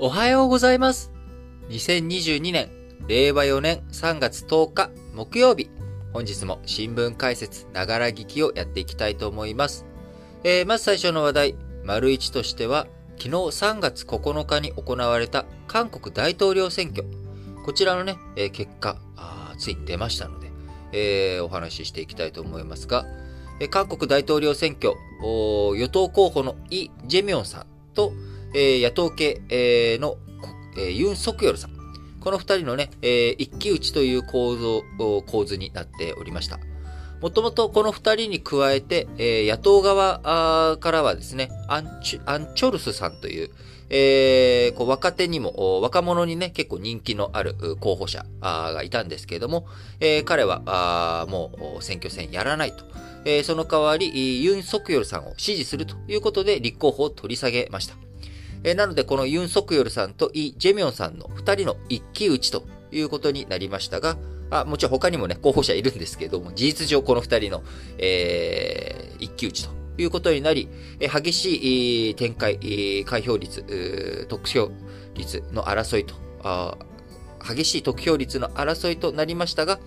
おはようございます。2022年、令和4年3月10日木曜日。本日も新聞解説、ながら聞きをやっていきたいと思います。えー、まず最初の話題、丸一としては、昨日3月9日に行われた韓国大統領選挙。こちらのね、えー、結果ついに出ましたので、えー、お話ししていきたいと思いますが、えー、韓国大統領選挙、与党候補のイ・ジェミョンさんと、え、野党系、え、の、え、ユン・ソクヨルさん。この二人のね、え、一騎打ちという構造、構図になっておりました。もともとこの二人に加えて、えー、野党側からはですね、アンチアンチョルスさんという、えー、こう若手にも、若者にね、結構人気のある候補者がいたんですけれども、えー、彼はもう選挙戦やらないと。えー、その代わり、ユン・ソクヨルさんを支持するということで立候補を取り下げました。え、なので、このユン・ソクヨルさんとイ・ジェミョンさんの二人の一騎打ちということになりましたが、あもちろん他にもね、候補者いるんですけれども、事実上この二人の、えー、一騎打ちということになり、激しい展開、開票率、得票率の争いと、激しい得票率の争いとなりましたが、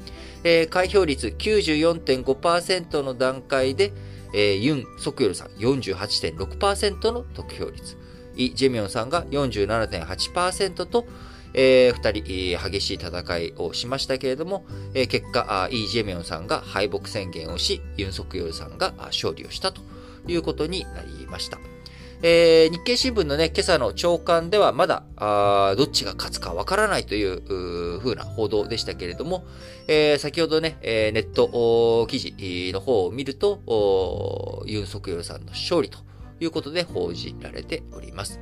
開票率94.5%の段階で、ユン・ソクヨルさん48.6%の得票率、イ・ジェミョンさんが47.8%と、えー、二人、激しい戦いをしましたけれども、えー、結果、イ・ジェミョンさんが敗北宣言をし、ユン・ソクヨルさんが勝利をしたということになりました。えー、日経新聞のね、今朝の朝刊ではまだ、あどっちが勝つかわからないという風な報道でしたけれども、えー、先ほどね、えー、ネット記事の方を見ると、ユン・ソクヨルさんの勝利ということで報じられております。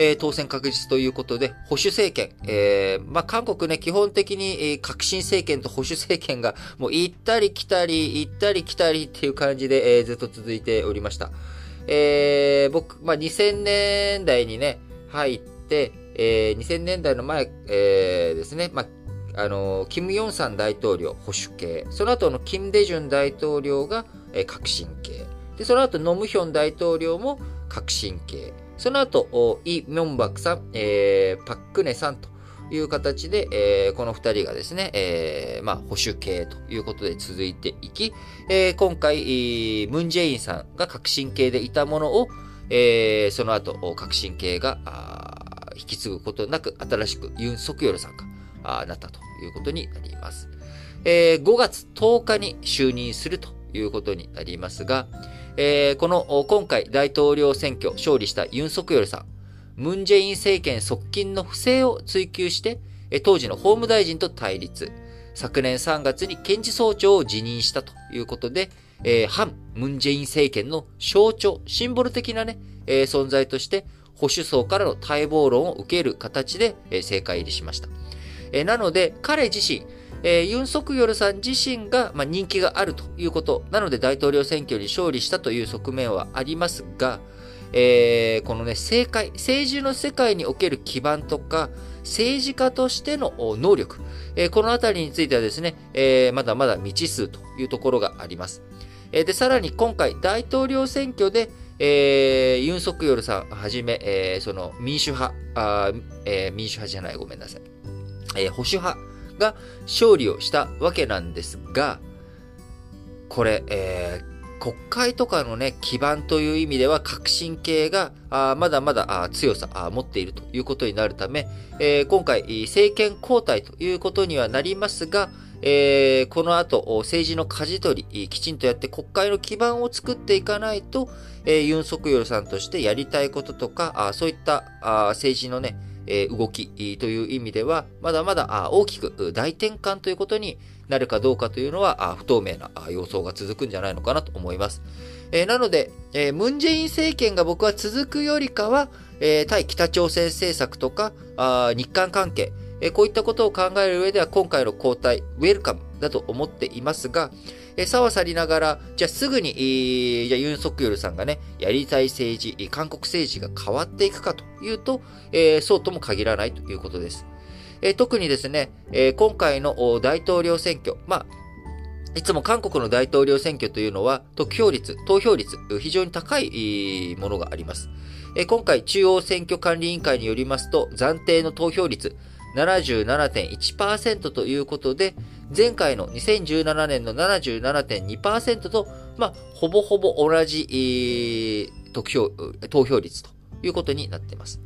えー、当選確実ということで、保守政権、えー、まあ、韓国ね、基本的に、え、革新政権と保守政権が、もう行ったり来たり、行ったり来たりっていう感じで、えー、ずっと続いておりました。えー、僕、まあ、2000年代にね、入って、えー、2000年代の前、えー、ですね、まあ、あの、キム・ヨンサン大統領、保守系。その後のキム・デジュン大統領が、えー、革新系。で、その後、ノムヒョン大統領も革新系。その後、イ・ミョンバクさん、えー、パックネさんという形で、えー、この二人がですね、えー、まあ、保守系ということで続いていき、えー、今回、ムンジェインさんが革新系でいたものを、えー、その後、革新系が引き継ぐことなく、新しくユン・ソクヨルさんがなったということになります。えー、5月10日に就任するということになりますが、えー、この今回大統領選挙勝利したユン・ソクヨルさん、ムン・ジェイン政権側近の不正を追及して、当時の法務大臣と対立。昨年3月に検事総長を辞任したということで、えー、反ムン・ジェイン政権の象徴、シンボル的なね、えー、存在として、保守層からの待望論を受ける形で、えー、政界入りしました。えー、なので、彼自身、えー、ユン・ソクヨルさん自身が、まあ、人気があるということ。なので大統領選挙に勝利したという側面はありますが、えー、このね、政界、政治の世界における基盤とか、政治家としての能力、えー、このあたりについてはですね、えー、まだまだ未知数というところがあります。えー、で、さらに今回大統領選挙で、えー、ユン・ソクヨルさんはじめ、えー、その民主派、あえー、民主派じゃない、ごめんなさい。えー、保守派が勝利をしたわけなんですが、これ、えー、国会とかのね、基盤という意味では革新系があまだまだあ強さあ持っているということになるため、えー、今回政権交代ということにはなりますが、えー、この後政治の舵取りきちんとやって国会の基盤を作っていかないと、えー、ユン・ソクヨルさんとしてやりたいこととかあそういったあ政治のね、え動きという意味では、まだまだ大きく大転換ということになるかどうかというのは不透明な予想が続くんじゃないのかなと思います。えなので、えムンジェイン政権が僕は続くよりかは、え対北朝鮮政策とか日韓関係、えこういったことを考える上では今回の交代、ウェルカムだと思っていますが、えさはさりながら、じゃあすぐに、じゃあユン・ソクヨルさんがね、やりたい政治、韓国政治が変わっていくかというと、そうとも限らないということです。特にですね、今回の大統領選挙、まあ、いつも韓国の大統領選挙というのは、得票率、投票率、非常に高いものがあります。今回中央選挙管理委員会によりますと、暫定の投票率77.1%ということで、前回の2017年の77.2%と、まあ、ほぼほぼ同じ、えー、得票投票率ということになっています。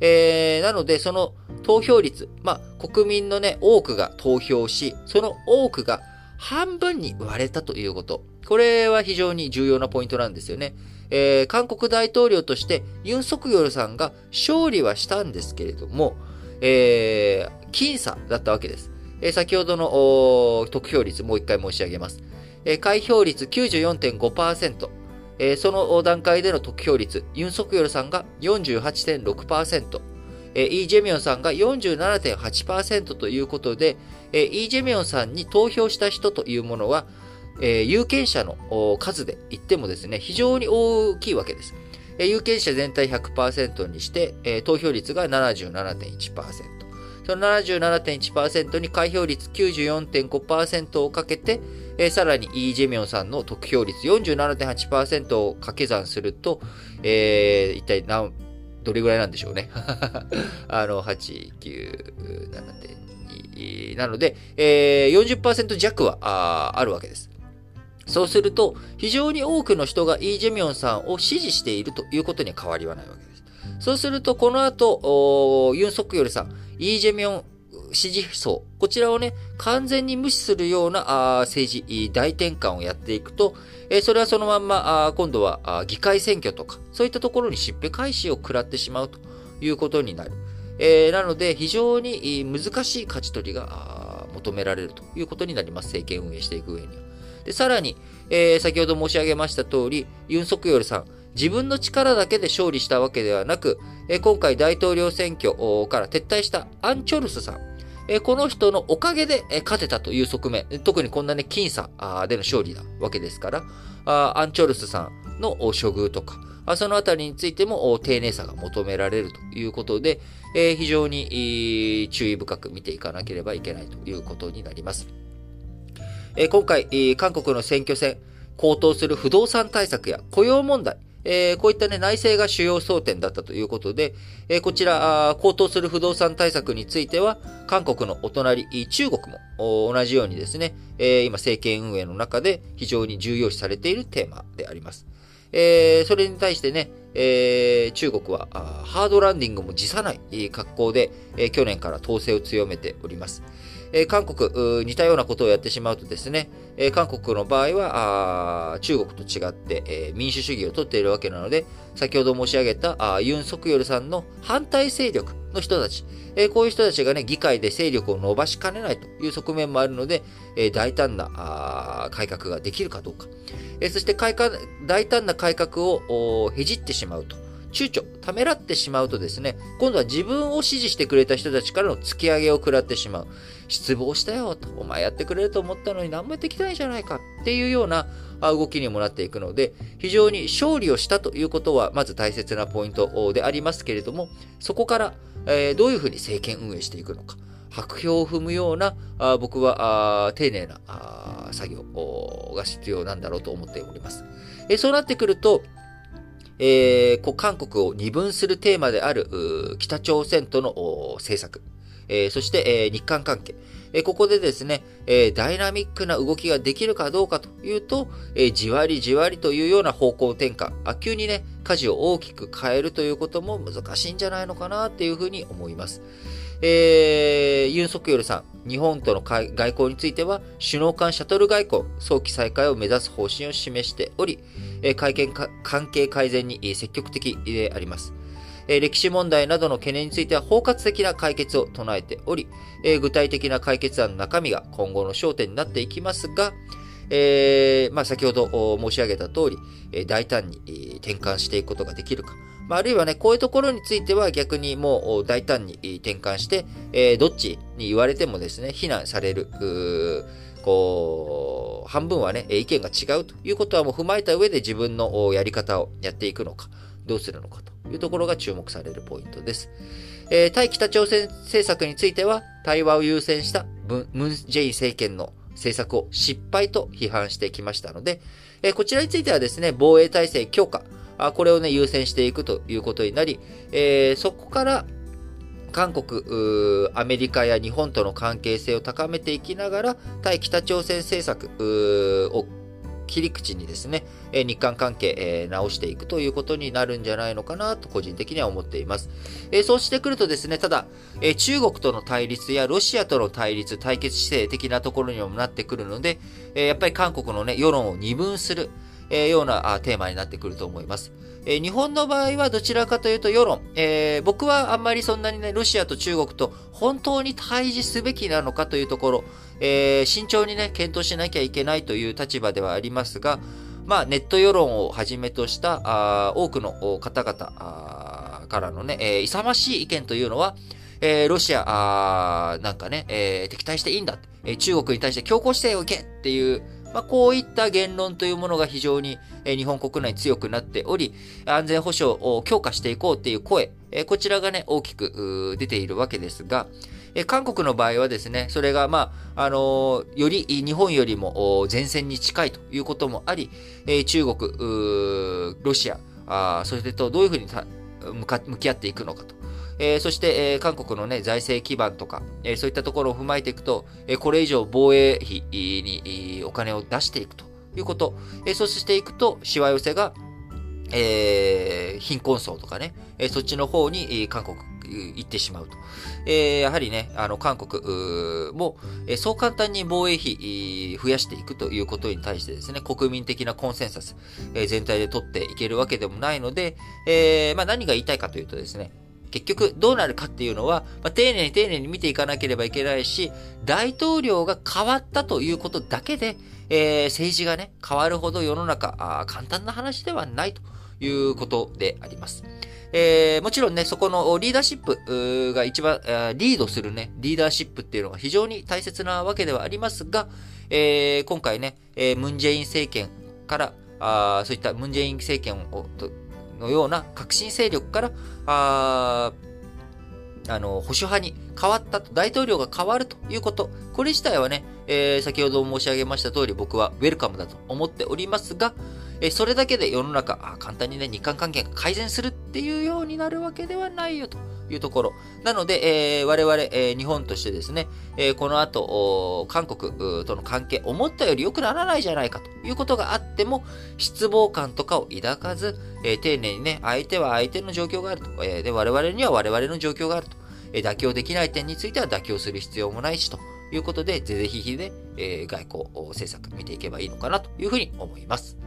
えー、なので、その投票率、まあ、国民のね、多くが投票し、その多くが半分に割れたということ。これは非常に重要なポイントなんですよね。えー、韓国大統領としてユン・ソクヨルさんが勝利はしたんですけれども、えー、僅差だったわけです。え、先ほどの得票率もう一回申し上げます。え、開票率94.5%、えー、その段階での得票率、ユン・ソクヨルさんが48.6%、えー、イ・ジェミョンさんが47.8%ということで、えー、イ・ジェミョンさんに投票した人というものは、え、有権者の数で言ってもですね、非常に大きいわけです。有権者全体100%にして、投票率が77.1%。その77.1%に開票率94.5%をかけて、えー、さらにイ・ジェミョンさんの得票率47.8%を掛け算すると、えー、一体何、どれぐらいなんでしょうね。あの、8、9、7.2なので、えー、40%弱はああるわけです。そうすると、非常に多くの人がイ・ジェミョンさんを支持しているということには変わりはないわけです。そうすると、この後、ユン・ソクヨルさん、イ・ジェミョン支持層、こちらをね、完全に無視するような政治、大転換をやっていくと、えそれはそのまんま、今度は議会選挙とか、そういったところにしっぺ返しを食らってしまうということになる。えー、なので、非常に難しい勝ち取りが求められるということになります。政権運営していく上には。で、さらに、えー、先ほど申し上げました通り、ユン・ソクヨルさん、自分の力だけで勝利したわけではなく、今回大統領選挙から撤退したアン・チョルスさん、この人のおかげで、勝てたという側面、特にこんなね、僅差での勝利なわけですから、アン・チョルスさんの処遇とか、そのあたりについても丁寧さが求められるということで、非常に注意深く見ていかなければいけないということになります。今回、韓国の選挙戦、高騰する不動産対策や雇用問題、えこういったね、内政が主要争点だったということで、えこちら、高騰する不動産対策については、韓国のお隣、中国も同じようにですね、え今政権運営の中で非常に重要視されているテーマであります。えそれに対してね、え中国はハードランディングも辞さない格好で、え去年から統制を強めております。え韓国、似たようなことをやってしまうとですね、え韓国の場合は、中国と違って、え民主主義をとっているわけなので、先ほど申し上げたあユン・ソクヨルさんの反対勢力の人たち、えこういう人たちがね、議会で勢力を伸ばしかねないという側面もあるので、え大胆なあ改革ができるかどうか。えそして、大胆な改革をへじってしまうと。躊躇、ためらってしまうとですね、今度は自分を支持してくれた人たちからの突き上げを食らってしまう。失望したよと、お前やってくれると思ったのに何もやってきたいじゃないかっていうような動きにもなっていくので、非常に勝利をしたということは、まず大切なポイントでありますけれども、そこから、え、どういうふうに政権運営していくのか、白票を踏むような、あ僕はあ丁寧なあ作業が必要なんだろうと思っております。え、そうなってくると、えー、韓国を二分するテーマである北朝鮮との政策、えー、そして、えー、日韓関係、えー、ここでですね、えダイナミックな動きができるかどうかというと、えじわりじわりというような方向転換、あ急にね、舵を大きく変えるということも難しいんじゃないのかなっていうふうに思います。えー、ユン・ソクヨルさん、日本との外交については、首脳間シャトル外交、早期再開を目指す方針を示しており、え会見関係改善に積極的であります。歴史問題などの懸念については包括的な解決を唱えており、具体的な解決案の中身が今後の焦点になっていきますが、えー、まあ、先ほど申し上げた通り、大胆に転換していくことができるか、まあ、るいはね、こういうところについては逆にもう大胆に転換して、え、どっちに言われてもですね、非難される、こう、半分はね、意見が違うということはもう踏まえた上で自分のやり方をやっていくのか、どうするのかというところが注目されるポイントです。えー、対北朝鮮政策については、対話を優先したムン・ジェイン政権の政策を失敗と批判してきましたので、えー、こちらについてはですね、防衛体制強化、あこれをね、優先していくということになり、えー、そこから、韓国、アメリカや日本との関係性を高めていきながら、対北朝鮮政策を切り口にですね、日韓関係、直していくということになるんじゃないのかなと個人的には思っています。そうしてくるとですね、ただ、中国との対立やロシアとの対立、対決姿勢的なところにもなってくるので、やっぱり韓国のね、世論を二分する、ようなテーマになってくると思います。え、日本の場合はどちらかというと世論、えー、僕はあんまりそんなにね、ロシアと中国と本当に対峙すべきなのかというところ、えー、慎重にね、検討しなきゃいけないという立場ではありますが、まあ、ネット世論をはじめとしたあ多くの方々からのね、えー、勇ましい意見というのは、えー、ロシアあなんかね、えー、敵対していいんだ、えー、中国に対して強硬姿勢をいけっていう、まあ、こういった言論というものが非常に日本国内強くなっており、安全保障を強化していこうっていう声、こちらがね、大きく出ているわけですが、韓国の場合はですね、それが、まあ、あのより日本よりも前線に近いということもあり、中国、ロシア、それとどういうふうに向き合っていくのかと。えー、そして、えー、韓国のね、財政基盤とか、えー、そういったところを踏まえていくと、えこれ以上防衛費にお金を出していくということ、えそしていくと、しわ寄せが、え貧困層とかね、えそっちの方に韓国行ってしまうと。えやはりね、あの、韓国も、えそう簡単に防衛費増やしていくということに対してですね、国民的なコンセンサス、え全体で取っていけるわけでもないので、えまあ、何が言いたいかというとですね、結局どうなるかっていうのは、まあ、丁寧に丁寧に見ていかなければいけないし、大統領が変わったということだけで、えー、政治がね、変わるほど世の中、あ簡単な話ではないということであります。えー、もちろんね、そこのリーダーシップが一番リードするね、リーダーシップっていうのが非常に大切なわけではありますが、えー、今回ね、ムンジェイン政権から、あそういったムンジェイン政権をのような革新勢力から、ああの、保守派に変わったと、大統領が変わるということ、これ自体はね、えー、先ほど申し上げました通り僕はウェルカムだと思っておりますが、えー、それだけで世の中、あ簡単にね、日韓関係が改善するっていうようになるわけではないよと。いうところ。なので、えー、我々、えー、日本としてですね、えー、この後、韓国との関係、思ったより良くならないじゃないかということがあっても、失望感とかを抱かず、えー、丁寧にね、相手は相手の状況があると。えー、で、我々には我々の状況があると。えー、妥協できない点については妥協する必要もないし、ということで、ぜぜひひで、えー、外交政策見ていけばいいのかなというふうに思います。